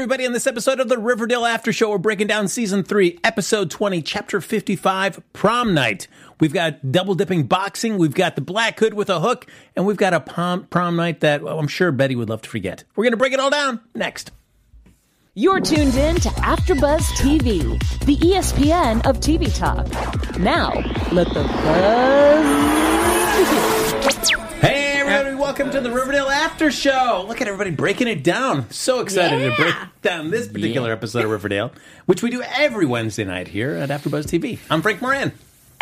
everybody. On this episode of the Riverdale After Show, we're breaking down season three, episode 20, chapter 55, Prom Night. We've got double dipping boxing, we've got the black hood with a hook, and we've got a prom, prom night that well, I'm sure Betty would love to forget. We're going to break it all down next. You're tuned in to AfterBuzz TV, the ESPN of TV talk. Now, let the buzz welcome to the Riverdale After Show. Look at everybody breaking it down. So excited to break down this particular episode of Riverdale, which we do every Wednesday night here at AfterBuzz TV. I'm Frank Moran.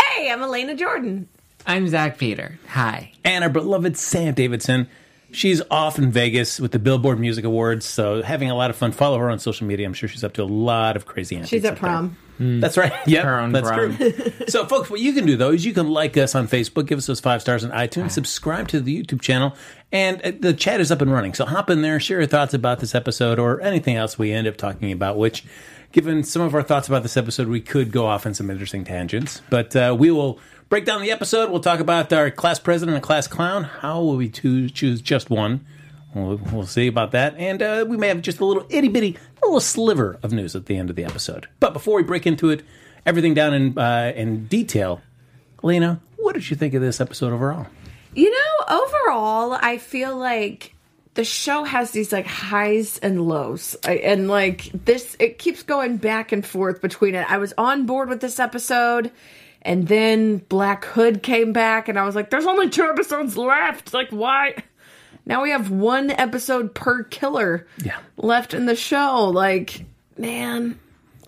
Hey, I'm Elena Jordan. I'm Zach Peter. Hi. and our beloved Sam Davidson. She's off in Vegas with the Billboard Music Awards, so having a lot of fun. Follow her on social media. I'm sure she's up to a lot of crazy antics. She's at up there. prom. That's right. Yep, Her own that's prom. true. so, folks, what you can do though is you can like us on Facebook, give us those five stars on iTunes, subscribe to the YouTube channel, and uh, the chat is up and running. So, hop in there, share your thoughts about this episode or anything else we end up talking about. Which, given some of our thoughts about this episode, we could go off on some interesting tangents. But uh, we will break down the episode. We'll talk about our class president and class clown. How will we choose just one? We'll, we'll see about that. And uh, we may have just a little itty bitty, a little sliver of news at the end of the episode. But before we break into it, everything down in, uh, in detail, Lena, what did you think of this episode overall? You know, overall, I feel like the show has these like highs and lows. And like this, it keeps going back and forth between it. I was on board with this episode. And then Black Hood came back, and I was like, there's only two episodes left. Like, why? Now we have one episode per killer Yeah. left in the show. Like, man,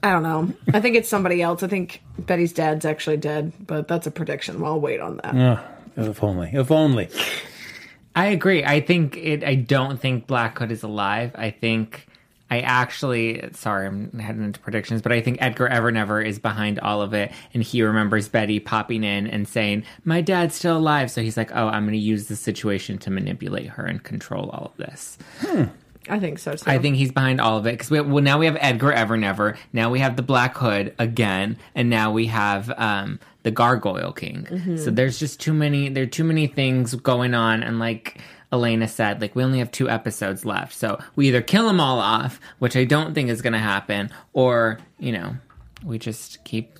I don't know. I think it's somebody else. I think Betty's dad's actually dead, but that's a prediction. I'll wait on that. If only. If only. I agree. I think it. I don't think Black Hood is alive. I think. I actually, sorry, I'm heading into predictions, but I think Edgar Evernever is behind all of it, and he remembers Betty popping in and saying, "My dad's still alive." So he's like, "Oh, I'm going to use this situation to manipulate her and control all of this." I think so too. I think he's behind all of it because we well, now we have Edgar Evernever, now we have the Black Hood again, and now we have um, the Gargoyle King. So there's just too many. There are too many things going on, and like Elena said, like we only have two episodes left, so we either kill them all off, which I don't think is going to happen, or you know, we just keep.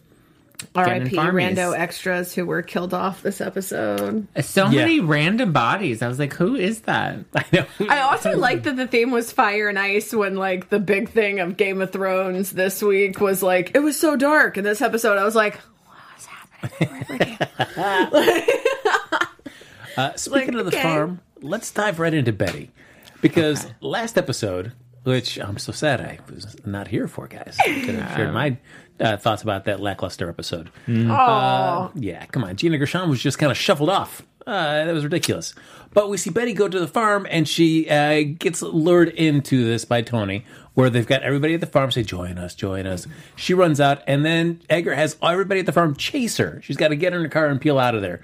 R.I.P. getting farmies. Rando extras who were killed off this episode. So Yeah. many random bodies. I was like, who is that? I know. I also like that the theme was fire and ice when like the big thing of Game of Thrones this week was like it was so dark. In this episode, I was like, what's happening? Uh, speaking Like, of the okay. farm, let's dive right into Betty. Because last episode, which I'm so sad I was not here for, guys. I could have shared my uh, thoughts about that lackluster episode. oh, Yeah, come on. Gina Gershon was just kind of shuffled off. Uh, that was ridiculous. But we see Betty go to the farm, and she uh, gets lured into this by Toni, where they've got everybody at the farm say, "Join us, join us." She runs out, and then Edgar has everybody at the farm chase her. She's got to get in her car and peel out of there.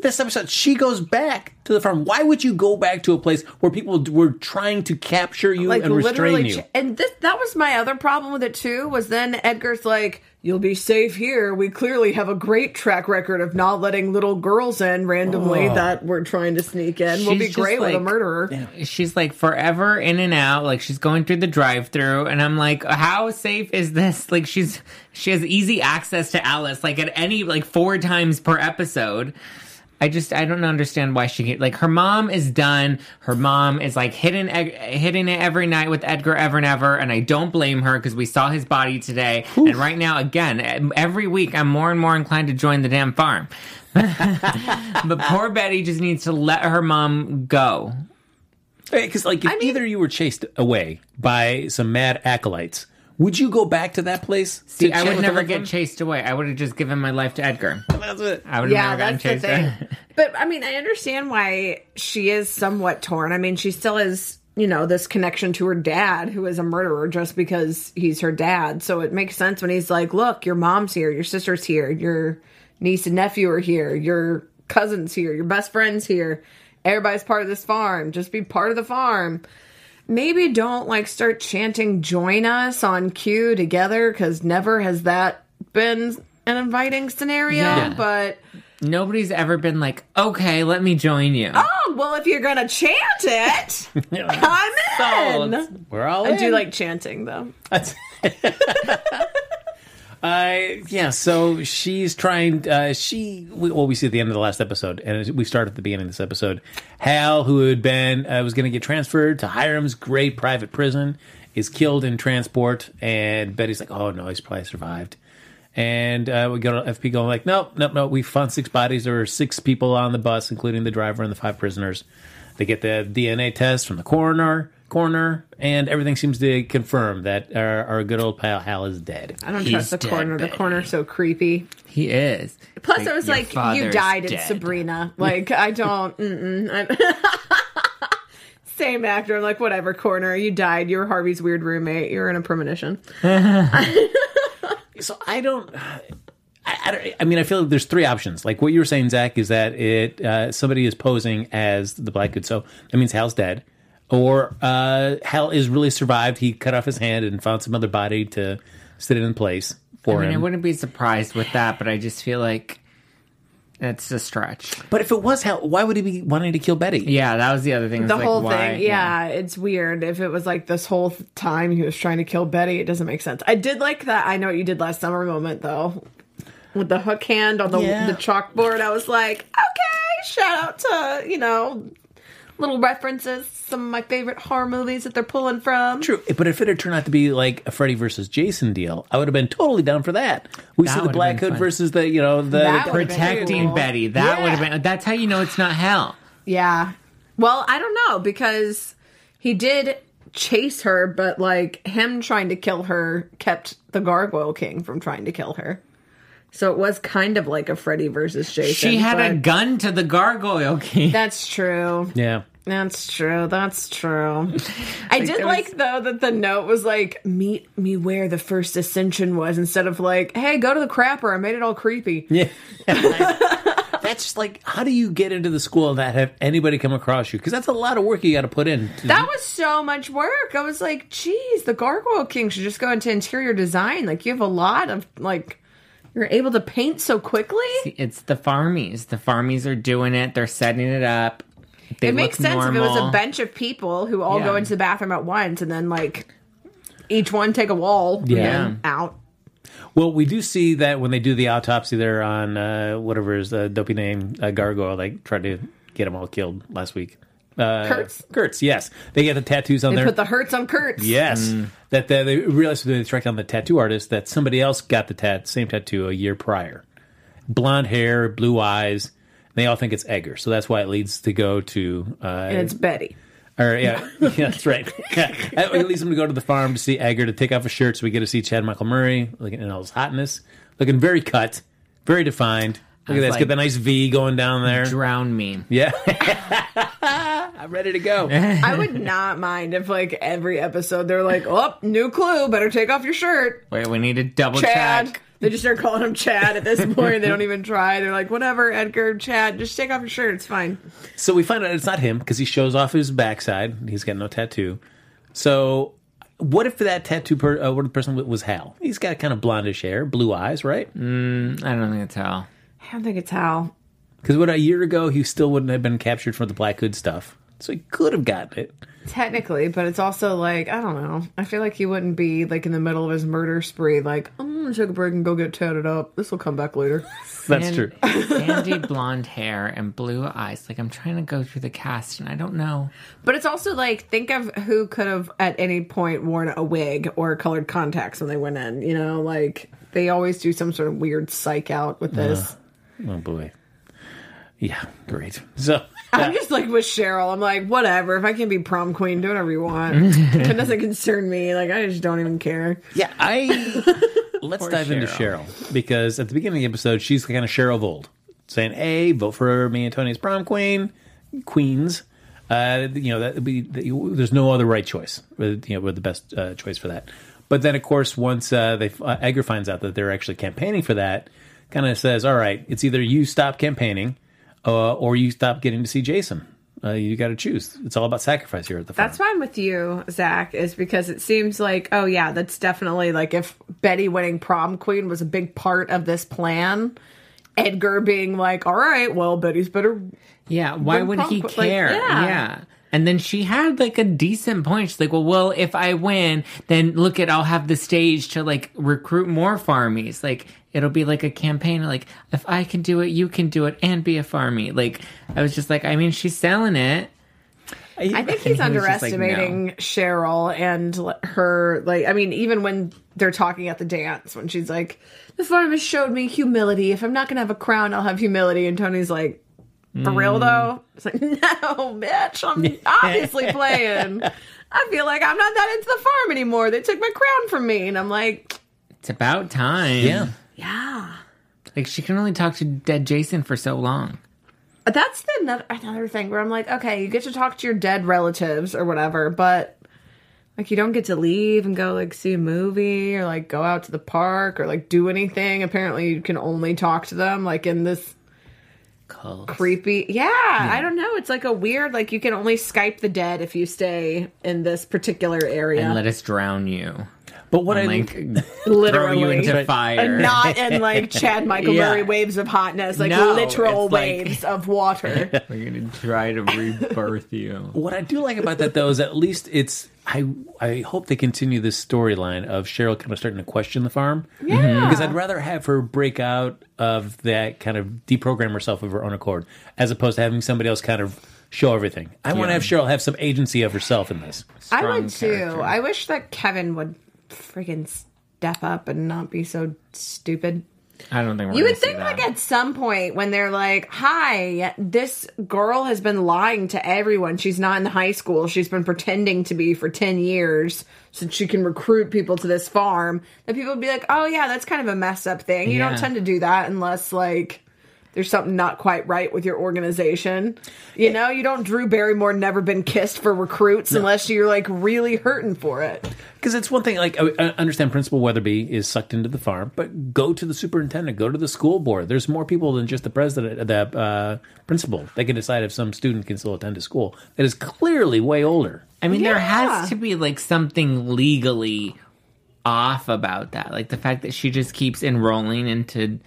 This episode, she goes back to the farm. Why would you go back to a place where people were trying to capture you like and restrain literally. you? ch- and this that was my other problem with it too. Was then Edgar's like, "You'll be safe here. We clearly have a great track record of not letting little girls in randomly oh. that we're trying to sneak in. we'll be just great with a like- murderer." she's like forever in and out like she's going through the drive through and i'm like how safe is this like she's she has easy access to alice like at any like four times per episode I just I don't understand why she get like her mom is done. Her mom is like hitting hitting it every night with Edgar Evernever, and I don't blame her because we saw his body today. And right now, again, every week I'm more and more inclined to join the damn farm. but poor Betty just needs to let her mom go. Because like if either you were chased away by some mad acolytes, would you go back to that place? See, I would never get chased away. I would have just given my life to Edgar. That's it. I would have Yeah, never gotten that's the chased away. But I mean, I understand why she is somewhat torn. I mean, she still has, you know, this connection to her dad, who is a murderer, just because he's her dad. So it makes sense when he's like, "Look, your mom's here, your sister's here, your niece and nephew are here, your cousins here, your best friends here. Everybody's part of this farm. Just be part of the farm." Maybe don't like start chanting "Join us" on cue together, because never has that been an inviting scenario. Yeah. But Nobody's ever been like, okay, let me join you. Oh, well, if you're gonna chant it, I'm in. We're all I in. do like chanting though. Uh, yeah, so she's trying. Uh, she we- well, we see at the end of the last episode, and we start at the beginning of this episode. Hal, who had been uh, was going to get transferred to Hiram's great private prison, is killed in transport, and Betty's like, "Oh no, he's probably survived." And uh, we go to FP going like, "Nope, nope, nope. We found six bodies. There were six people on the bus, including the driver and the five prisoners." They get the DNA test from the coroner, coroner, and everything seems to confirm that our, our good old pal Hal is dead. I don't He's trust the dead, coroner. The Betty. coroner's so creepy. He is. Plus, I was your like, you father's died in dead. Sabrina. Like, I don't. Mm-mm, Same actor. I'm like, whatever, corner. You died. You were Harvey's weird roommate. You were in a premonition. So I don't. I, I, don't- I mean, I feel like there's three options. Like what you were saying, Zach, is that it uh, somebody is posing as the Black Hood, so that means Hal's dead, or uh, Hal is really survived. He cut off his hand and found some other body to sit it in place for I mean, I wouldn't be surprised with that, but I just feel like it's a stretch. but if it was Hal, why would he be wanting to kill Betty? Yeah, that was the other thing. The like, whole why- thing. Yeah, it's weird. If it was like this whole time he was trying to kill Betty, it doesn't make sense. I did like that. I know what you did last summer moment, though. With the hook hand on the, Yeah. the chalkboard, I was like, okay, shout out to, you know, little references, some of my favorite horror movies that they're pulling from. True, but if it had turned out to be like a Freddy versus Jason deal, I would have been totally down for that. We That see the Black Hood fun. versus the you know the, the- Protecting cool. Betty. That Yeah. would have been. That's how you know it's not Hal. Yeah. Well, I don't know because he did chase her, but like him trying to kill her kept the Gargoyle King from trying to kill her. So it was kind of like a Freddy versus Jason. She had a gun to the gargoyle king. That's true. yeah. That's true. That's true. I did there like though that the note was like, "Meet me where the first ascension was," instead of like, "Hey, go to the crapper." I made it all creepy. Yeah. that's just like, how do you get into the school and not have anybody come across you? Because that's a lot of work you got to put in. to- That was so much work. I was like, geez, the Gargoyle King should just go into interior design. Like, you have a lot of, like, you're able to paint so quickly. It's the farmies. The farmies are doing it. They're setting it up. They It makes look sense if it was a bunch of people who all go into the bathroom at once and then, like, each one take a wall Yeah. and out. well, we do see that when they do the autopsy there on uh, whatever is the dopey name, uh, Gargoyle, they tried to get them all killed last week. Uh, Kurtz? Kurtz, yes. They get the tattoos on They there. put the hurts on Kurtz. Yes, that they, they realized when they tracked down the tattoo artist that somebody else got the tat same tattoo a year prior, blonde hair, blue eyes. They all think it's Edgar, so that's why it leads to go to. Uh, And it's Betty. or yeah, yeah, that's right. it leads them to go to the farm to see Edgar to take off his shirt, so we get to see Chad Michael Murray looking in all his hotness, looking very cut, very defined. Look at was that, it's like- got that nice V going down there. Drown me. Yeah, I'm ready to go. I would not mind if, like, every episode they're like, oh, new clue, better take off your shirt. Wait, we need to double Chad. check. They just start calling him Chad at this point. They don't even try. They're like, whatever, Edgar, Chad, just take off your shirt. It's fine. So we find out it's not him because he shows off his backside. He's got no tattoo. So what if that tattoo per, uh, what the person was Hal? He's got kind of blondish hair, blue eyes, right? I don't think it's Hal. I don't think it's Hal. Because what a year ago he still wouldn't have been captured for the Black Hood stuff, so he could have gotten it. Technically, but it's also like, I don't know. I feel like he wouldn't be like in the middle of his murder spree, like, I'm gonna take a break and go get tatted up. This will come back later. That's And true. Sandy blonde hair and blue eyes. Like I'm trying to go through the cast and I don't know. But it's also like, think of who could have at any point worn a wig or colored contacts when they went in. You know, like they always do some sort of weird psych out with this. Oh boy. Yeah, great. So I'm just like with Cheryl. I'm like, whatever. If I can be prom queen, do whatever you want. it doesn't concern me. Like I just don't even care. yeah, I let's Poor dive into Cheryl because at the beginning of the episode she's kind of Cheryl of old, saying, "Hey, vote for me and Toni's prom queen, queens." Uh, you know that be that you- there's no other right choice. You know, we're the best uh, choice for that. But then, of course, once uh, they uh, Edgar finds out that they're actually campaigning for that, kind of says, "All right, it's either you stop campaigning, uh, or you stop getting to see Jason. Uh, you got to choose. It's all about sacrifice here at the farm." That's fine with you, Zach, is because it seems like, oh yeah, that's definitely like if Betty winning prom queen was a big part of this plan, Edgar being like, "All right, well, Betty's better." Yeah, why The would he prom- like, care? yeah. yeah. And then she had like a decent point. She's like, well, well, if I win, then look at, I'll have the stage to like recruit more farmies. Like, it'll be like a campaign. Like, if I can do it, you can do it and be a farmie. Like, I was just like, I mean, she's selling it. I think he's he was just like, underestimating Cheryl and her. Like, I mean, even when they're talking at the dance, when she's like, "The farm has showed me humility. If I'm not gonna have a crown, I'll have humility." And Toni's like, "For real mm. though?" It's like, "No, bitch. I'm obviously playing. I feel like I'm not that into the farm anymore. They took my crown from me." And I'm like, It's about time. Yeah. "Yeah." Like, she can only talk to dead Jason for so long. That's the another, another thing where I'm like, okay, you get to talk to your dead relatives or whatever, but like you don't get to leave and go like see a movie or like go out to the park or like do anything. Apparently, you can only talk to them like in this Cult. creepy. Yeah, I don't know. It's like a weird like you can only Skype the dead if you stay in this particular area. And let us drown you. But what I And, like, throw Literally. you into fire. and not in like Chad Michael Yeah. Murray waves of hotness, like No, literal it's like- waves of water. We're gonna try to rebirth you. What I do like about that though is at least it's I I hope they continue this storyline of Cheryl kind of starting to question the farm. Yeah. Because I'd rather have her break out of that kind of deprogram herself of her own accord, as opposed to having somebody else kind of show everything. I want to have Cheryl have some agency of herself in this. I Strong would too. I wish that Kevin would freaking step up and not be so stupid. I don't think we're You would think, that. like, at some point when they're like, hi, this girl has been lying to everyone. She's not in high school. She's been pretending to be for 10 years so she can recruit people to this farm. That people would be like, oh, yeah, that's kind of a mess up thing. You Yeah. don't tend to do that unless, like, there's something not quite right with your organization. You know, you don't Drew Barrymore never been kissed for recruits unless you're like really hurting for it. Because it's one thing, like I I understand Principal Weatherby is sucked into the farm, but go to the superintendent, go to the school board. There's more people than just the president, the uh, principal. They can decide if some student can still attend a school that is clearly way older. I mean, there has to be like something legally off about that. Like the fact that she just keeps enrolling into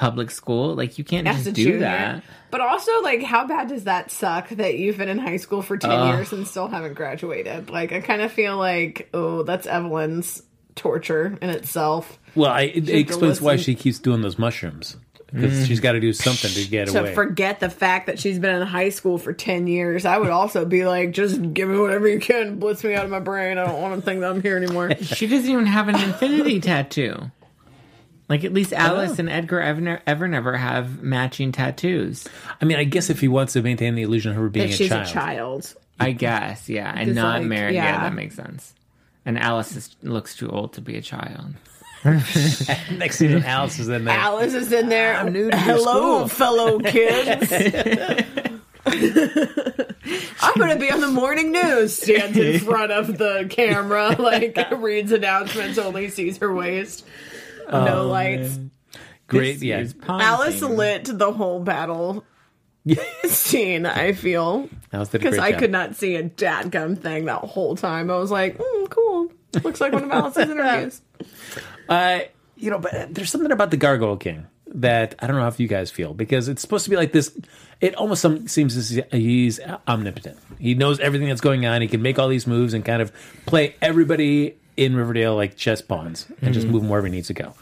public school. Like you can't As just do junior. that. But also, like, how bad does that suck that you've been in high school for 10 Ugh. years and still haven't graduated? Like, I kind of feel like, oh, that's Evelyn's torture in itself. Well, I, it explains why she keeps doing those mushrooms because mm. she's got to do something to get To away. forget the fact that she's been in high school for 10 years, I would also be like, just give me whatever you can, blitz me out of my brain. I don't want to think that I'm here anymore. She doesn't even have an infinity tattoo. Like at least Alice and Edgar ever, ever never have matching tattoos. I mean, I guess if he wants to maintain the illusion of her being that a she's child, a child. I guess, yeah, and Just not like, married. Yeah. yeah. that makes sense. And Alice is, looks too old to be a child. next season Alice is in there. Alice is in there. I'm new to your Hello, school." fellow kids. I'm going to be on the morning news. Stands in front of the camera, like reads announcements, only sees her waist. No lights. Great, This yeah. is Alice King. lit the whole battle scene, I feel. Alice did a Because I job. could not see a dadgum thing that whole time. I was like, mm, cool. Looks like one of Alice's interviews. Uh, you know, but there's something about the Gargoyle King that I don't know how you guys feel because it's supposed to be like this. It almost seems as if he's omnipotent. He knows everything that's going on. He can make all these moves and kind of play everybody in Riverdale like chess pawns and just move him wherever he needs to go.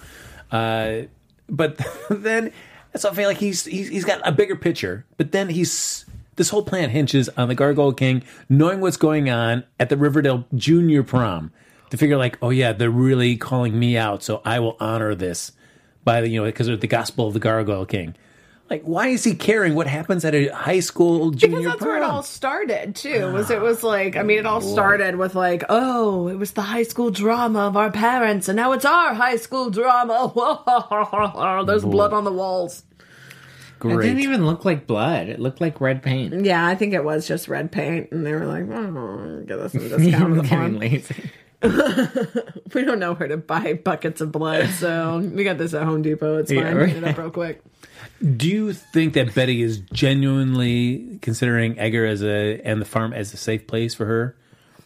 Uh, but then, so I feel like he's, he's he's got a bigger picture. But then he's this whole plan hinges on the Gargoyle King knowing what's going on at the Riverdale Junior Prom to figure like, oh yeah, they're really calling me out, so I will honor this by the you know because of the gospel of the Gargoyle King. Like, why is he caring what happens at a high school junior Because that's prom? where it all started too. Was it ah. was like I mean it all oh, started with like oh it was the high school drama of our parents and now it's our high school drama. There's blood on the walls. It didn't even look like blood. It looked like red paint. Yeah, I think it was just red paint, and they were like, oh, "Get us some discount on the Getting farm." lazy. We don't know where to buy buckets of blood, so we got this at Home Depot. It's fine. Yeah, right. Get it up real quick. Do you think that Betty is genuinely considering Edgar as a and the farm as a safe place for her?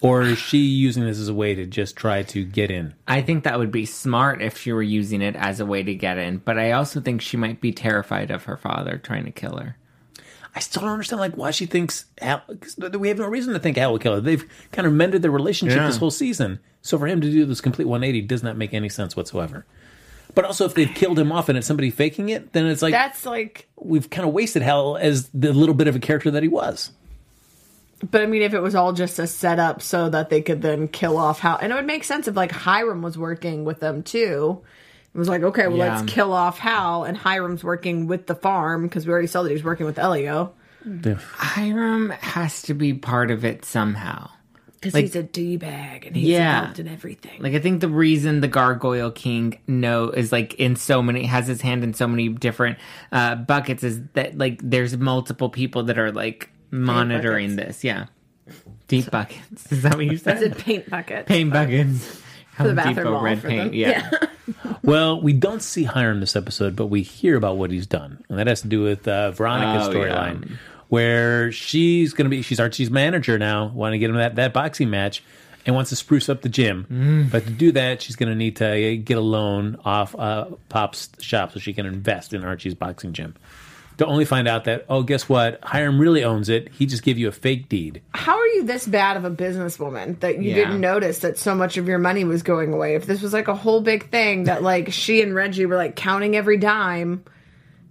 or is she using this as a way to just try to get in? I think that would be smart if she were using it as a way to get in, but I also think she might be terrified of her father trying to kill her. I still don't understand like why she thinks Al. 'cause we have no reason to think Al will kill her. They've kind of mended their relationship Yeah. this whole season. So for him to do this complete 180 does not make any sense whatsoever. But also, if they've killed him off and it's somebody faking it, then it's like That's like, we've kind of wasted Hal as the little bit of a character that he was. but I mean, if it was all just a setup so that they could then kill off Hal, and it would make sense if like Hiram was working with them too. It was like, okay, well, Yeah. let's kill off Hal, and Hiram's working with the farm because we already saw that he was working with Elio Hiram has to be part of it somehow. Because Like- he's a d bag and he's Yeah. involved in everything. Like I think the reason the Gargoyle King know is like in so many has his hand in so many different uh, buckets is that like there's multiple people that are like monitoring this. Yeah, deep buckets. Is that what you It's a said? paint bucket. Paint buckets. for the bathroom Depot wall red for paint. them. Yeah. Well, we don't see Hiram this episode, but we hear about what he's done, and that has to do with uh, Veronica's Oh, storyline, yeah. Where she's going to be she's Archie's manager now, Want to get him that that boxing match, and wants to spruce up the gym. Mm. But to do that, she's going to need to get a loan off uh, Pop's shop so she can invest in Archie's boxing gym. To only find out that oh, guess what? Hiram really owns it. He just gave you a fake deed. How are you this bad of a businesswoman that you Yeah. didn't notice that so much of your money was going away? If this was like a whole big thing that like she and Reggie were like counting every dime,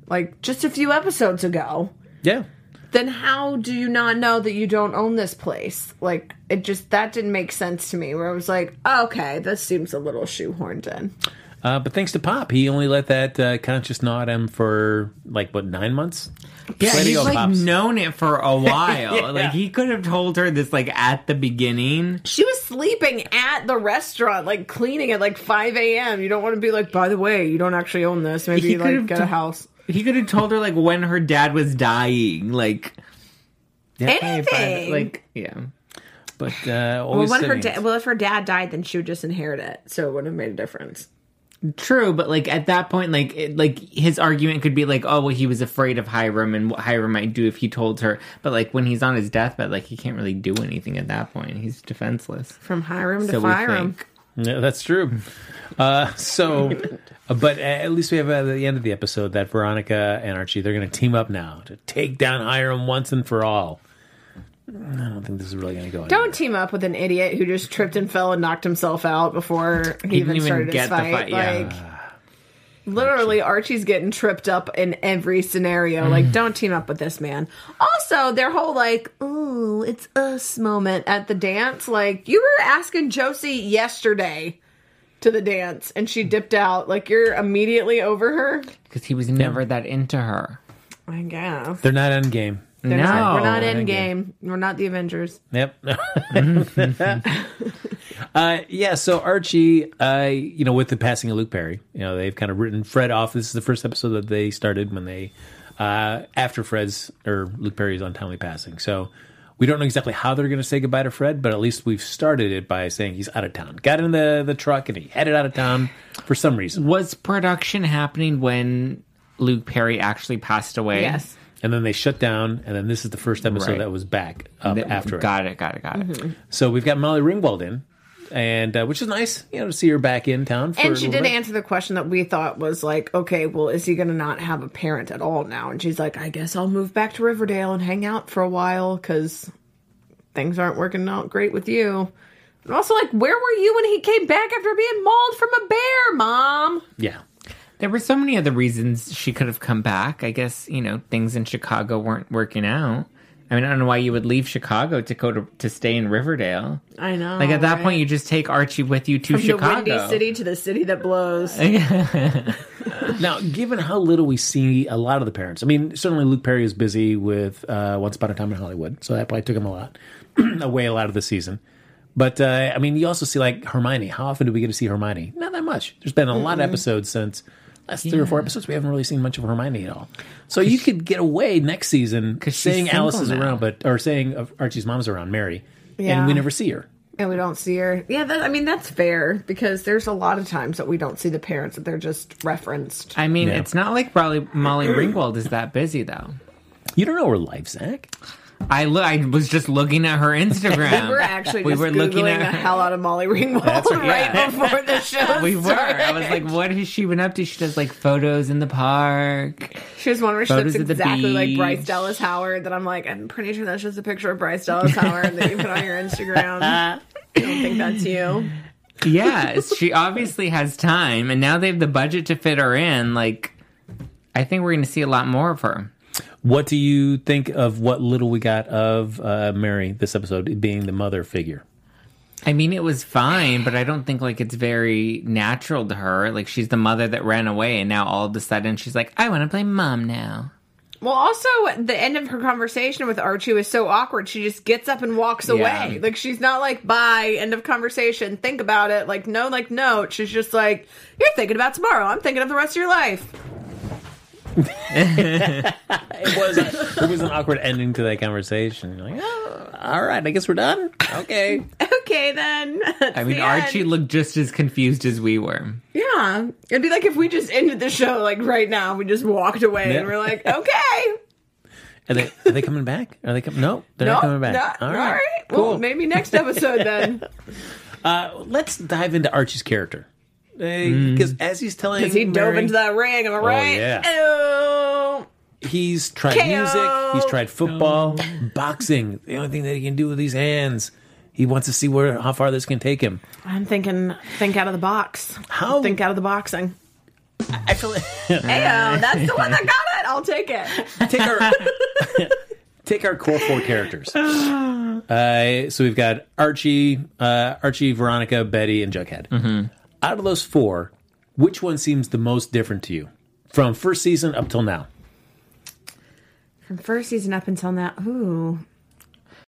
like just a few episodes ago, Yeah. Then how do you not know that you don't own this place? Like it just that didn't make sense to me. Where I was like, okay, this seems a little shoehorned in. Uh, but thanks to Pop, he only let that uh, conscious gnaw at him for like what nine months. Yeah, Way he's go, like Pops. known it for a while. Yeah. Like he could have told her this like at the beginning. She was sleeping at the restaurant, like cleaning at like five a.m. You don't want to be like, by the way, you don't actually own this. Maybe He like get a t- house. He could have told her like when her dad was dying, like Anything. like yeah. But uh, Well, when her da- well, if her dad died, then she would just inherit it, so it wouldn't have made a difference. True, but like at that point, like it, like his argument could be like, oh well, he was afraid of Hiram and what Hiram might do if he told her. But like when he's on his deathbed, like he can't really do anything at that point. He's defenseless. From Hiram to So we Hiram. think. Yeah, that's true. Uh, so, uh, but at least we have at the end of the episode that Veronica and Archie they're going to team up now to take down Hiram once and for all. I don't think this is really going to go. Don't team up with an idiot who just tripped and fell and knocked himself out before he, He even, even started his get the fight. fight, yeah. Like, literally, Archie's getting tripped up in every scenario. Mm. Like, don't team up with this man. Also, their whole like, "Oh, it's us" moment at the dance. Like, you were asking Josie yesterday to the dance, and she dipped out. Like, you're immediately over her. because he was never that into her. I guess. They're not end game. They're no, not, we're not in Endgame. game. We're not the Avengers. Yep. uh, yeah. So Archie, uh, you know, with the passing of Luke Perry, you know, they've kind of written Fred off. This is the first episode that they started when they, uh, after Fred's or Luke Perry's untimely passing. So we don't know exactly how they're going to say goodbye to Fred, but at least we've started it by saying he's out of town. Got in the the truck and he headed out of town for some reason. Was production happening when Luke Perry actually passed away? Yes. And then they shut down, and then this is the first episode Right. that was back up Th- after it. Got it. Got it. Got it. So we've got Molly Ringwald in, and uh, which is nice, you know, to see her back in town. For And she little did bit. answer the question that we thought was like, okay, well, is he going to not have a parent at all now? And she's like, I guess I'll move back to Riverdale and hang out for a while because things aren't working out great with you. And also, like, where were you when he came back after being mauled from a bear, Mom? Yeah, There were so many other reasons she could have come back. I guess you know things in Chicago weren't working out. I mean, I don't know why you would leave Chicago to go to to stay in Riverdale. I know. Like at that right? point, you just take Archie with you to From Chicago. the windy city to the city that blows. Now, given how little we see a lot of the parents, I mean, certainly Luke Perry is busy with uh, Once Upon a Time in Hollywood, so that probably took him a lot away a lot of the season. But uh, I mean, you also see like Hermione. How often do we get to see Hermione? Not that much. There's been a lot of episodes since last three or four episodes. We haven't really seen much of Hermione at all. So you could get away next season saying Alice is now. around, but or saying uh, Archie's mom's around, Mary, Yeah. and we never see her. And we don't see her. Yeah, that, I mean, that's fair because there's a lot of times that we don't see the parents, that they're just referenced. I mean, Yeah. it's not like Molly, Molly Ringwald is that busy though. You don't know her life, Zach. I look. I was just looking at her Instagram. We were actually We just were Googling looking at the her- hell out of Molly Ringwald right, right yeah. before the show We were. I was like, what has she been up to? She does like photos in the park. She has one where she Photos looks the exactly like Bryce. Dallas Howard. That I'm like, I'm pretty sure that's just a picture of Bryce Dallas Howard that you put on your Instagram. I don't think that's you. Yeah, she obviously has time, and now they have the budget to fit her in. Like, I think we're going to see a lot more of her. What do you think of what little we got of uh, Mary this episode being the mother figure? I mean, it was fine, but I don't think like it's very natural to her. Like, she's the mother that ran away, and now all of a sudden she's like, I want to play mom now. Well, also the end of her conversation with Archie was so awkward. She just gets up and walks away. Like she's not like bye, end of conversation. Think about it. Like no, like no. She's just like you're thinking about tomorrow. I'm thinking of the rest of your life. It was it was an awkward ending to that conversation. You're like, oh, all right, I guess we're done. Okay. Okay, then. I mean, Archie looked just as confused as we were. Yeah, it'd be like if we just ended the show like right now. We just walked away Yeah. and we're like, okay, Are they are they coming back? Are they coming? No, they're no, not coming back. not- all all right. right. Cool. Well, maybe next episode then, Uh, let's dive into Archie's character. Because as he's telling because he dove Mary- into that ring. Am I right? yeah. Oh, He's tried KO. music. He's tried football, boxing. The only thing that he can do with these hands. He wants to see where how far this can take him. I'm thinking, think out of the box. How- think out of the boxing? I feel like Ayo, that's the one that got it. I'll take it. take our take our core four characters. Uh, so we've got Archie, uh, Archie, Veronica, Betty, and Jughead. Out of those four, which one seems the most different to you from first season up till now? From first season up until now, ooh,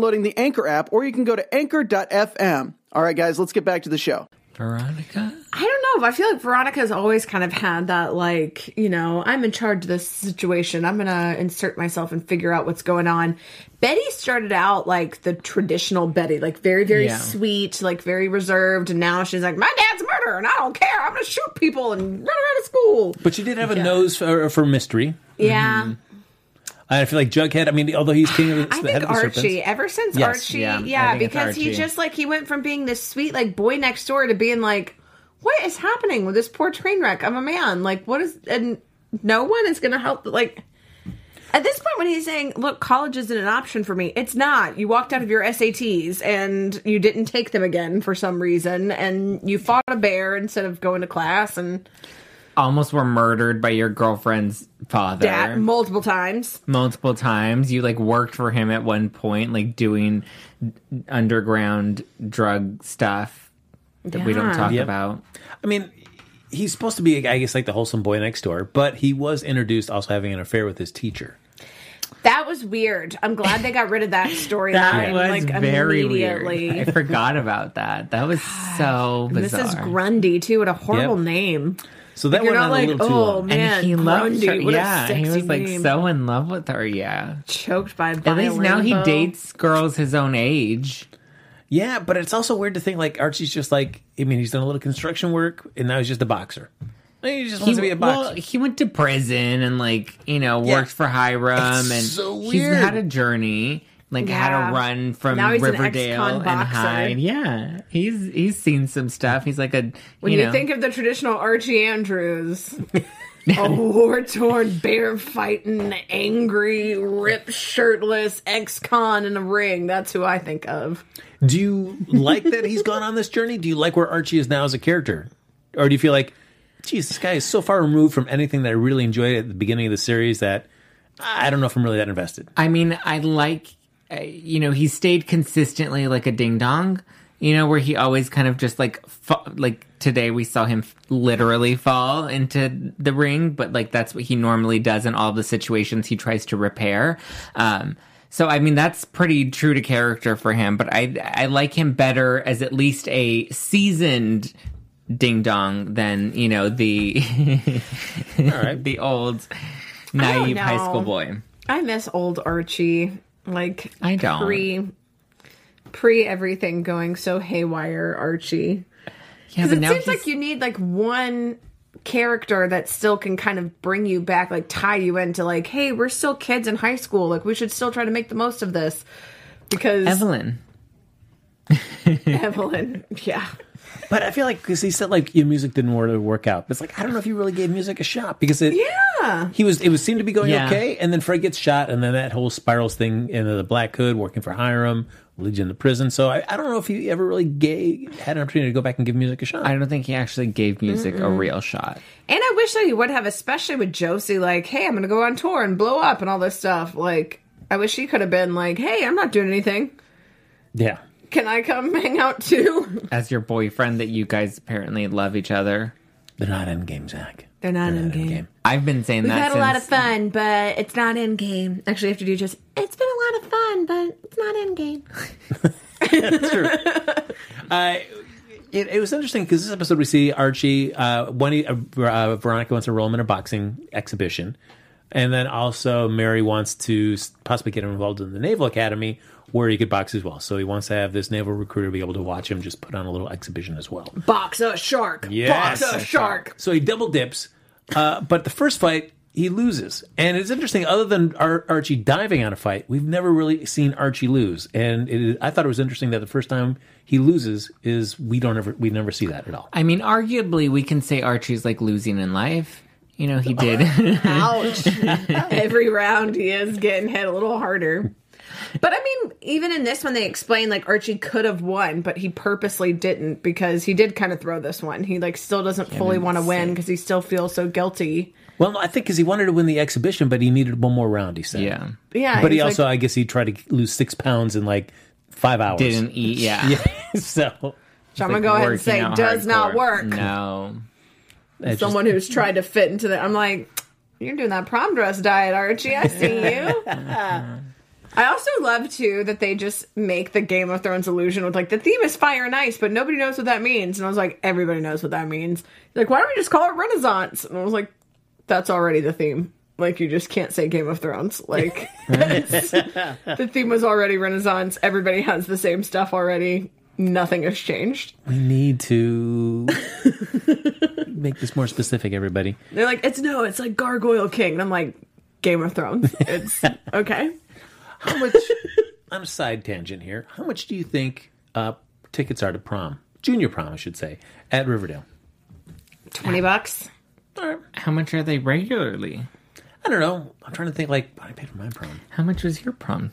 the Anchor app, or you can go to anchor.fm. All right, guys, let's get back to the show. Veronica? I don't know. I feel like Veronica's always kind of had that, like, you know, I'm in charge of this situation. I'm gonna insert myself and figure out what's going on. Betty started out like the traditional Betty, like very, very Yeah. sweet, like very reserved, and now she's like, my dad's a murderer, and I don't care. I'm gonna shoot people and run around of school. But she did have a nose for, for mystery. Yeah. Mm-hmm. I feel like Jughead. I mean, although he's king of the, I the head think of the Archie. serpents. Ever since Yes. Archie, Yeah, yeah, because he just like he went from being this sweet like boy next door to being like, what is happening with this poor train wreck? I'm a man. Like, what is and no one is going to help. Like at this point, when he's saying, "Look, college isn't an option for me," it's not. You walked out of your SATs and you didn't take them again for some reason, and you fought a bear instead of going to class and Almost were murdered by your girlfriend's father. that multiple times. multiple times. You like worked for him at one point, like doing underground drug stuff that we don't Yeah. talk Yep. about. I mean, he's supposed to be, I guess, like the wholesome boy next door, but he was introduced also having an affair with his teacher. That was weird. I'm glad they got rid of that storyline. That was like very immediately. weird. I forgot about that. That was so bizarre. Mrs. Grundy too. What a horrible Yep. name. So that You're went on like, a little too oh long. man, and he loved Grundy. her. Yeah, a sexy he was like name. so in love with her. Yeah. choked by. At least now he Violambo. dates girls his own age. Yeah, but it's also weird to think like Archie's just like, I mean, he's done a little construction work and now he's just a boxer. He just wants to be a boxer. well, he went to prison and like you know Yeah. worked for Hiram It's and so he's had a journey. Like had Yeah. to run from Now he's an Riverdale ex-con and boxer. hide. Yeah, he's he's seen some stuff. He's like a When you you, think of the traditional Archie Andrews, a war torn, bear fighting, angry, ripped, shirtless ex con in a ring. That's who I think of. Do you like that he's gone on this journey? Do you like where Archie is now as a character? Or do you feel like, geez, this guy is so far removed from anything that I really enjoyed at the beginning of the series that I don't know if I'm really that invested? I mean, I like, you know, he stayed consistently like a ding dong, you know, where he always kind of just like, fa- like today we saw him f- literally fall into the ring, but like that's what he normally does in all the situations he tries to repair. Um, So I mean that's pretty true to character for him, but I I like him better as at least a seasoned ding dong than you know the right. the old naive high school boy. I miss old Archie. Like I don't. pre pre everything going so haywire Archie. Yeah, Because but it now seems he's- like you need like one character that still can kind of bring you back, like tie you into like, hey, we're still kids in high school. Like we should still try to make the most of this. Because Evelyn. Evelyn, yeah. But I feel like because he said like your music didn't really work out. But it's like I don't know if you really gave music a shot because it Yeah. he was it was seemed to be going Yeah. okay, and then Fred gets shot, and then that whole spirals thing into the Black Hood working for Hiram leads you into prison. So I, I don't know if he ever really gave, had an opportunity to go back and give music a shot. I don't think he actually gave music a real shot. And I wish that he would have, especially with Josie, like, hey, I'm going to go on tour and blow up and all this stuff. Like, I wish he could have been like, hey, I'm not doing anything. yeah, Can I come hang out too? As your boyfriend, that you guys apparently love each other. they're not in game, Zach. They're not They're in not in game. game. I've been saying that. We've that had a lot of fun, but it's not in game. Actually, I have to do just, it's been a lot of fun, but it's not in game. Uh, it, it was interesting because this episode we see Archie, uh, one, uh, uh, Veronica wants to roll him in a boxing exhibition, and then also Mary wants to s- possibly get him involved in the Naval Academy where he could box as well. So he wants to have this naval recruiter be able to watch him just put on a little exhibition as well. Box a shark. Yes. Box a shark. So he double dips, uh, but the first fight he loses, and it's interesting. Other than Ar- Archie diving on a fight, we've never really seen Archie lose, and it is, I thought it was interesting that the first time he loses is we don't ever we never see that at all. I mean, arguably, we can say Archie's like losing in life. You know, he did. Ouch. Every round he is getting hit a little harder. But I mean, even in this one, they explain like Archie could have won, but he purposely didn't because he did kind of throw this one. He like still doesn't fully want to win because he still feels so guilty. Well, I think because he wanted to win the exhibition, but he needed one more round. He said, yeah. Yeah, But he also, like, I guess, he tried to lose six pounds in like five hours. Didn't eat. Yeah. Yeah. so so I'm gonna go ahead and say out does not work. No. it just- Someone who's tried to fit into that, I'm like, you're doing that prom dress diet, Archie. I see you. I also love too that they just make the Game of Thrones illusion with like the theme is fire and ice, but nobody knows what that means. And I was like, everybody knows what that means. Like, why don't we just call it Renaissance? And I was like, that's already the theme. Like, you just can't say Game of Thrones. Like, the theme was already Renaissance. Everybody has the same stuff already. Nothing has changed. we need to make this more specific, everybody. They're like, it's no, it's like Gargoyle King. And I'm like, Game of Thrones. It's okay. How much, on a side tangent here, how much do you think uh, tickets are to prom? Junior prom, I should say, at Riverdale. 20 bucks. How much are they regularly? I don't know. I'm trying to think like what I paid for my prom. How much was your prom?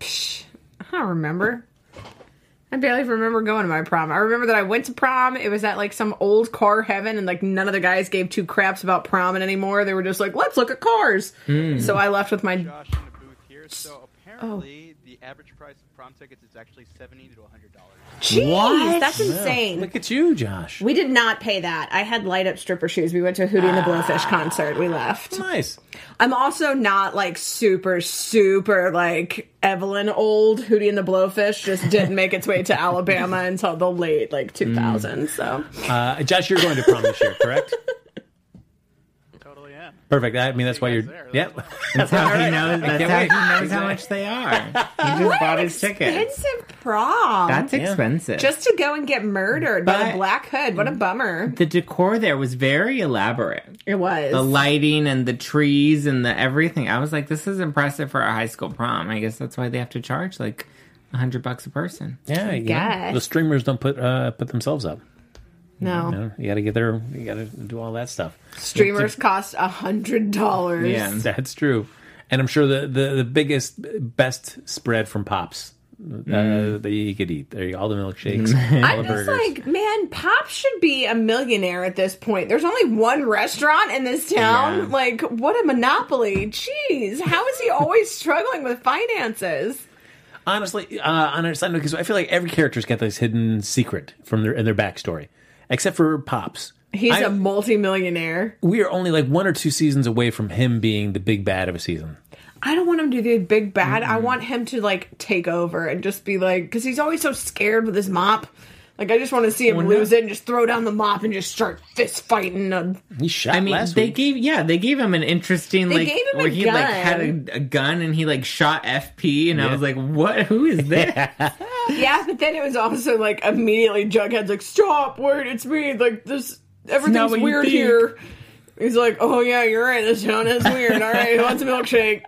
Psh, I don't remember. I barely remember going to my prom. I remember that I went to prom. It was at like some old car heaven, and like none of the guys gave two craps about prom anymore. They were just like, let's look at cars. So I left with my. Josh in the booth here. So apparently, the average price of prom tickets is actually seventy to hundred dollars. Jeez, that's insane. Look at you, Josh. We did not pay that. I had light up stripper shoes. We went to a Hootie and the Blowfish concert. We left. Nice. I'm also not like super, super like Evelyn old. Hootie and the Blowfish just didn't make its way to Alabama until the late like 2000s. So Uh, Josh, you're going to prom this year, correct? Totally am. Perfect. I mean, that's why you're. there. Yep. That's how he knows. That's how he knows how much they are. He just bought his tickets. expensive prom. That's expensive. just to go and get murdered by But- the Black Hood. What a bummer. the decor there was very elaborate. It was. The lighting and the trees and the everything. I was like, this is impressive for a high school prom. I guess that's why they have to charge like a hundred bucks a person. Yeah. You know, guess. the streamers don't put uh, put themselves up. No. You, know, you got to get there. You got to do all that stuff. Streamers cost a hundred dollars. Yeah. That's true. And I'm sure the, the, the biggest, best spread from Pops uh, that you could eat. There you go. All the milkshakes, all I'm the just like, man, Pop should be a millionaire at this point. There's only one restaurant in this town. Yeah. Like, what a monopoly. Jeez, how is he always struggling with finances? Honestly, uh, on a side note, because I feel like every character's got this hidden secret from their in their backstory, except for Pops. He's I- a multimillionaire. we are only like one or two seasons away from him being the big bad of a season. I don't want him to be the big bad. I want him to like take over and just be like, because he's always so scared with his mop. Like I just want to see him Well, lose no. it and just throw down the mop and just start fist fighting. And He shot I mean, last they week. gave yeah, they gave him an interesting They like gave him a where he like gun. had a, a gun and he like shot FP and I was like, what? Who is this? yeah, but then it was also like immediately Jughead's like, "Stop! Wait, it's me! Like this, everything's what you weird think." here." He's like, "Oh yeah, you're right. This town is weird. All right, who wants a milkshake?"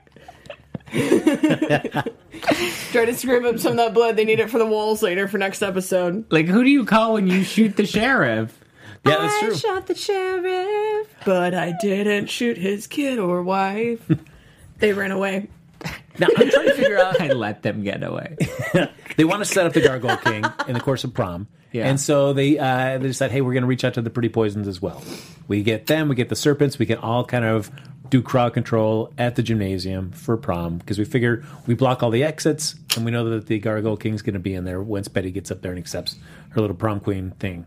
Try to scrape up some of that blood. They need it for the walls later for next episode. like, who do you call when you shoot the sheriff? yeah, that's I shot the sheriff, but I didn't shoot his kid or wife. they ran away. Now I'm trying to figure out. I let them get away. They want to set up the Gargoyle King in the course of prom, Yeah. and so they uh, they decide, hey, we're going to reach out to the Pretty Poisons as well. We get them, we get the Serpents, we can all kind of do crowd control at the gymnasium for prom because we figure we block all the exits, and we know that the Gargoyle King's going to be in there once Betty gets up there and accepts her little prom queen thing.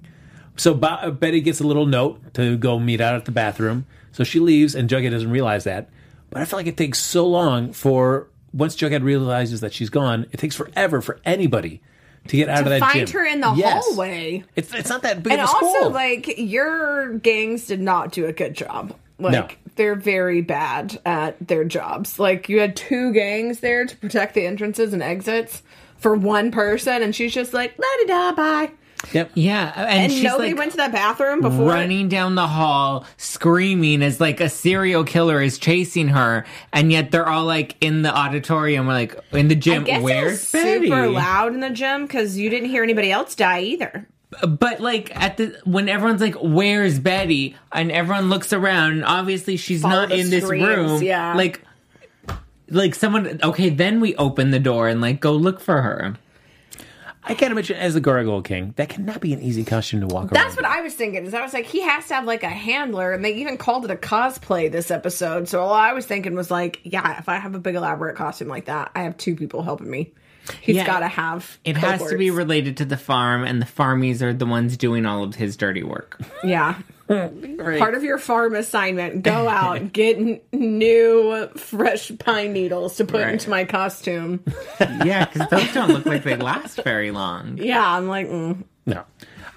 So Ba- Betty gets a little note to go meet out at the bathroom. So she leaves, and Jughead doesn't realize that. But I feel like it takes so long for once Jughead realizes that she's gone, it takes forever for anybody to get out of To that find gym. her in the Yes. hallway. It's it's not that big And of a school. also, like, your gangs did not do a good job. Like, No. they're very bad at their jobs. Like, you had two gangs there to protect the entrances and exits for one person, and she's just like, la da da, bye. Yep. Yeah, and, And she's nobody like went to that bathroom before. running down the hall, screaming as like a serial killer is chasing her, and yet they're all like in the auditorium, or like in the I gym. guess it Where's was Betty? super loud in the gym because you didn't hear anybody else die either. But like at the when everyone's like, "Where's Betty?" and everyone looks around, and obviously she's Follow not the in this screams, room. yeah. like, like someone. Okay, then we open the door and like go look for her. I can't imagine as the Gargoyle King. That cannot be an easy costume to walk That's around. That's what I was thinking. Is I was like, he has to have like a handler, and they even called it a cosplay this episode. So all I was thinking was like, yeah, if I have a big elaborate costume like that, I have two people helping me. He's Yeah. got to have. It has to be related to the farm, and the farmies are the ones doing all of his dirty work. Yeah. Part of your farm assignment: go out, get n- new fresh pine needles to put Right. into my costume. yeah, because those don't look like they last very long. Yeah, I'm like, mm. No.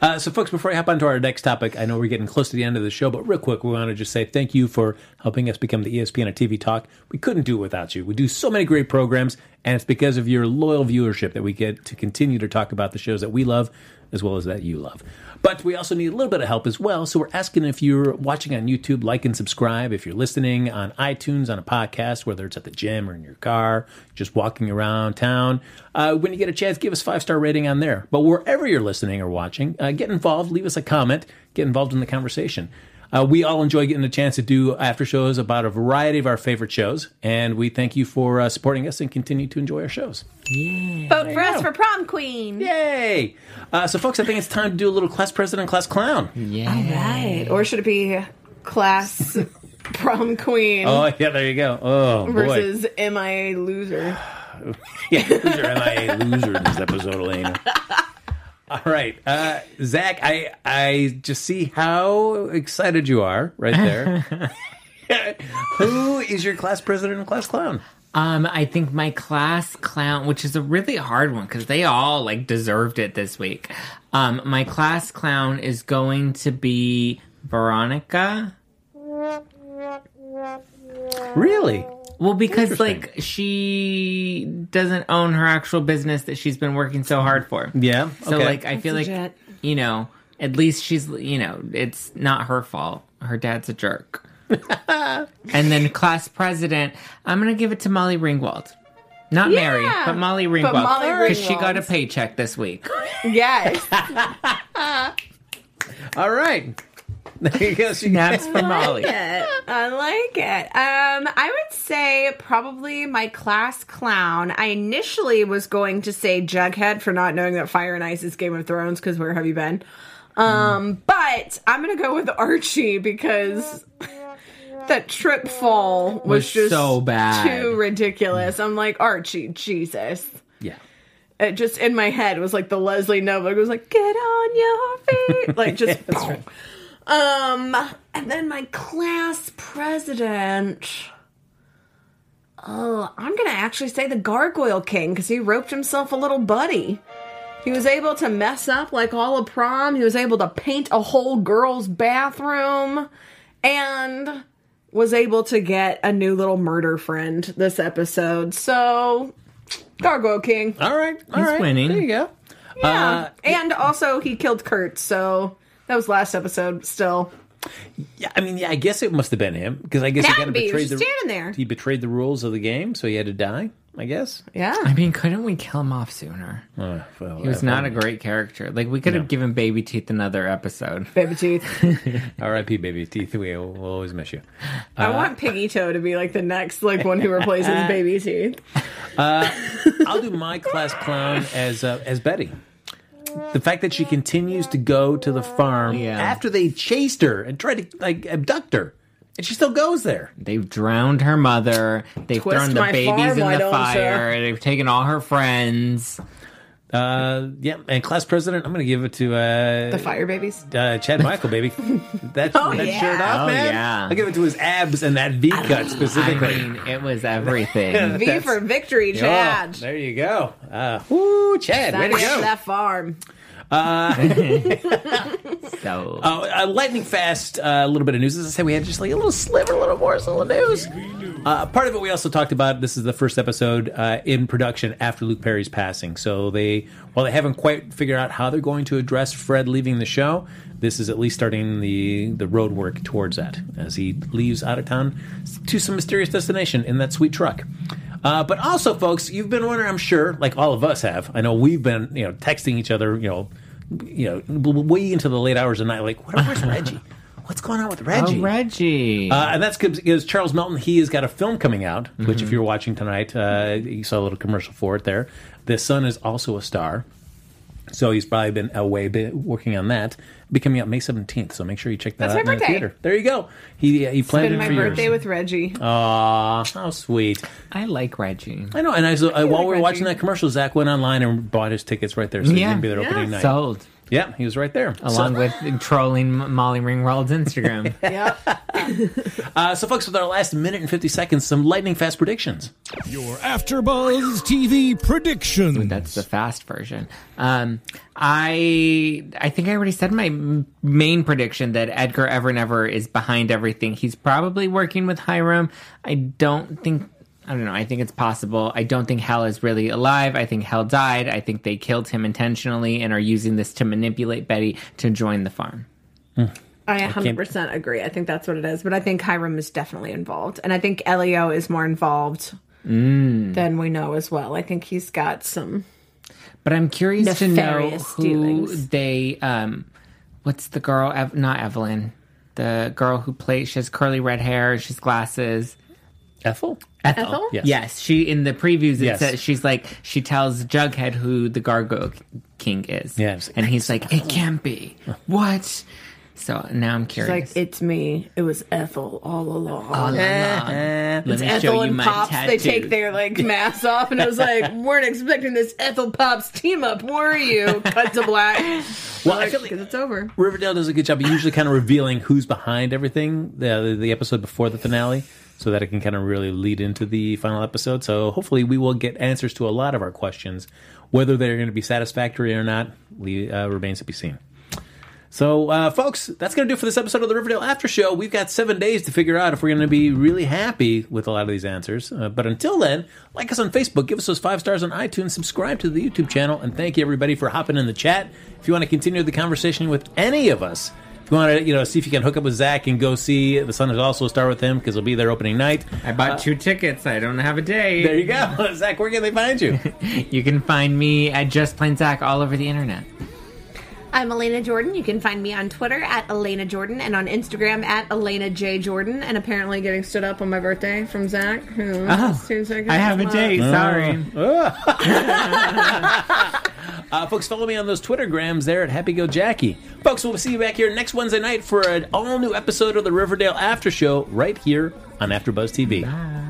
Uh, so, folks, before I hop on to our next topic, I know we're getting close to the end of the show, but real quick, we want to just say thank you for helping us become the ESPN of TV Talk. We couldn't do it without you. We do so many great programs, and it's because of your loyal viewership that we get to continue to talk about the shows that we love as well as that you love. But we also need a little bit of help as well. So we're asking if you're watching on YouTube, like and subscribe. If you're listening on iTunes on a podcast, whether it's at the gym or in your car, just walking around town, uh, when you get a chance, give us five star rating on there. But wherever you're listening or watching, uh, get involved, leave us a comment, get involved in the conversation. Uh, we all enjoy getting a chance to do after shows about a variety of our favorite shows, and we thank you for uh, supporting us and continue to enjoy our shows. vote for us for prom queen. Yay! Uh, so, folks, I think it's time to do a little class president, class clown. Yeah. Right. Or should it be class prom queen Oh, yeah, there you go. Oh, boy. versus am I loser? Yeah, loser. Am I a loser in this episode, Elena? All right, uh, Zach. I I just see how excited you are right there. Who is your class president and class clown? Um, I think my class clown, which is a really hard one because they all like deserved it this week. Um, my class clown is going to be Veronica. Really? Well, because like she doesn't own her actual business that she's been working so hard for. Yeah. So okay. like I feel like legit. you know, at least she's you know, it's not her fault. Her dad's a jerk. and then class president, I'm gonna give it to Molly Ringwald. Not Mary, but Molly Ringwald. Molly Because she got a Ringwald. paycheck this week. Yes. all right. There you go. She- Snaps for Molly. it. I like it. Um, I would say probably my class clown. I initially was going to say Jughead for not knowing that Fire and Ice is Game of Thrones because where have you been? Um, but I'm gonna go with Archie because that trip fall was, Was just so bad. too ridiculous. I'm like Archie, Jesus. Yeah. It just in my head was like the Leslie Novak was like, "Get on your feet," like just. Um, and then my class president. Oh, I'm gonna actually say the Gargoyle King because he roped himself a little buddy. He was able to mess up like all of prom. He was able to paint a whole girl's bathroom, and was able to get a new little murder friend this episode. So, Gargoyle King. All right, all He's right. winning. There you go. Yeah. and also he killed Kurt, so that was last episode still. Yeah, I mean, yeah, I guess it must have been him because I guess he Had kind to of be. He betrayed was the standing there. He betrayed the rules of the game, so he had to die. I guess. Yeah. I mean, couldn't we kill him off sooner? Uh, well, He was uh, not a great character. Like we could have given Baby Teeth another episode. Baby teeth. R.I.P. Baby Teeth. We will we'll always miss you. I want Piggy Toe to be like the next like one who replaces Baby Teeth. I'll do my class clown as uh, as Betty. The fact that she continues to go to the farm Yeah. after they chased her and tried to like abduct her, and she still goes there. They've drowned her mother. They've Twist thrown the babies in the fire. They've taken all her friends. Uh, yeah, and class president, I'm going to give it to uh, The Fire Babies. uh, Chad Michael, baby. That, Oh, that yeah. shirt off, Oh, man. yeah. I'll give it to his abs and that V cut specifically. I specifically. mean, it was everything. V for victory, Oh, Chad. there you go. Uh, woo, Chad, way that, to go. that farm. so Uh, uh, lightning fast, uh, a little bit of news. As I said, we had just like a little sliver, a little morsel of news. Uh, part of it we also talked about. This is the first episode uh, in production after Luke Perry's passing. So they, while they haven't quite figured out how they're going to address Fred leaving the show, this is at least starting the the road work towards that as he leaves out of town to some mysterious destination in that sweet truck. Uh, but also, folks, you've been wondering, I'm sure, like all of us have. I know we've been, you know, texting each other, you know, you know, w- w- way into the late hours of the night. Like, what, where's Reggie? What's going on with Reggie? oh, Reggie. Uh, and that's because Charles Melton, he has got a film coming out, which, Mm-hmm. if you're watching tonight, uh, you saw a little commercial for it there. The Sun is also a star. So he's probably been away been working on that. Be coming out May 17th, so make sure you check that That's out my in the birthday. theater. There you go. He he planned Been it my for birthday years. with Reggie. Aw, how sweet. I like Reggie. I know. And I, so, uh, while like we were watching that commercial, Zach went online and bought his tickets right there. So he's Yeah. going to be there Yeah. opening night. Sold. Yeah, he was right there. Along so, with trolling Molly Ringwald's Instagram. Yep. uh, so, folks, with our last minute and 50 seconds, some lightning fast predictions. Your AfterBuzz TV prediction. That's the fast version. Um, I I think I already said my main prediction that Edgar Evernever is behind everything. He's probably working with Hiram. I don't think. I don't know. I think it's possible. I don't think Hal is really alive. I think Hal died. I think they killed him intentionally and are using this to manipulate Betty to join the farm. I 100% agree. I think that's what it is. But I think Hiram is definitely involved. And I think Elio is more involved Mm. than we know as well. I think he's got some. But I'm curious to know who dealings. they. Um, what's the girl? Ev- not Evelyn. The girl who plays. She has curly red hair. She's has glasses. Ethel? Ethel? Yes. Yes, she in the previews it Yes. says she's like she tells Jughead who the Gargoyle King is. Yes. and he's like, it can't be. What? So now I'm It's curious. like, it's me. It was Ethel all along. All along. Eh. Let It's me Ethel show you and my Pops. They take their like masks off, and it was like, weren't expecting this Ethel Pops team up, were you? Cut to black. Well, I like, feel like- because it's over. Riverdale does a good job of usually kind of revealing who's behind everything the, the the episode before the finale, so that it can kind of really lead into the final episode. So hopefully, we will get answers to a lot of our questions, whether they're going to be satisfactory or not. Uh, remains to be seen. So, uh, folks, that's going to do for this episode of the Riverdale After Show. We've got seven days to figure out if we're going to be really happy with a lot of these answers. Uh, but until then, like us on Facebook, give us those five stars on iTunes, subscribe to the YouTube channel, and thank you everybody for hopping in the chat. If you want to continue the conversation with any of us, if you want to, you know, see if you can hook up with Zach and go see The Sun is also a star with him because he'll be there opening night. I bought uh, two tickets. I don't have a date. There you go, Zach. Where can they find you? You can find me at Just Plain Zach all over the internet. I'm Elena Jordan. You can find me on Twitter at Elena Jordan and on Instagram at Elena J Jordan. And apparently getting stood up on my birthday from Zach, who Oh, seems like I have a date. Sorry. Ah. Ah. Uh, folks, follow me on those Twitter grams there at Happy Go Jackie. Folks, we'll see you back here next Wednesday night for an all new episode of the Riverdale After Show right here on AfterBuzz TV. Bye.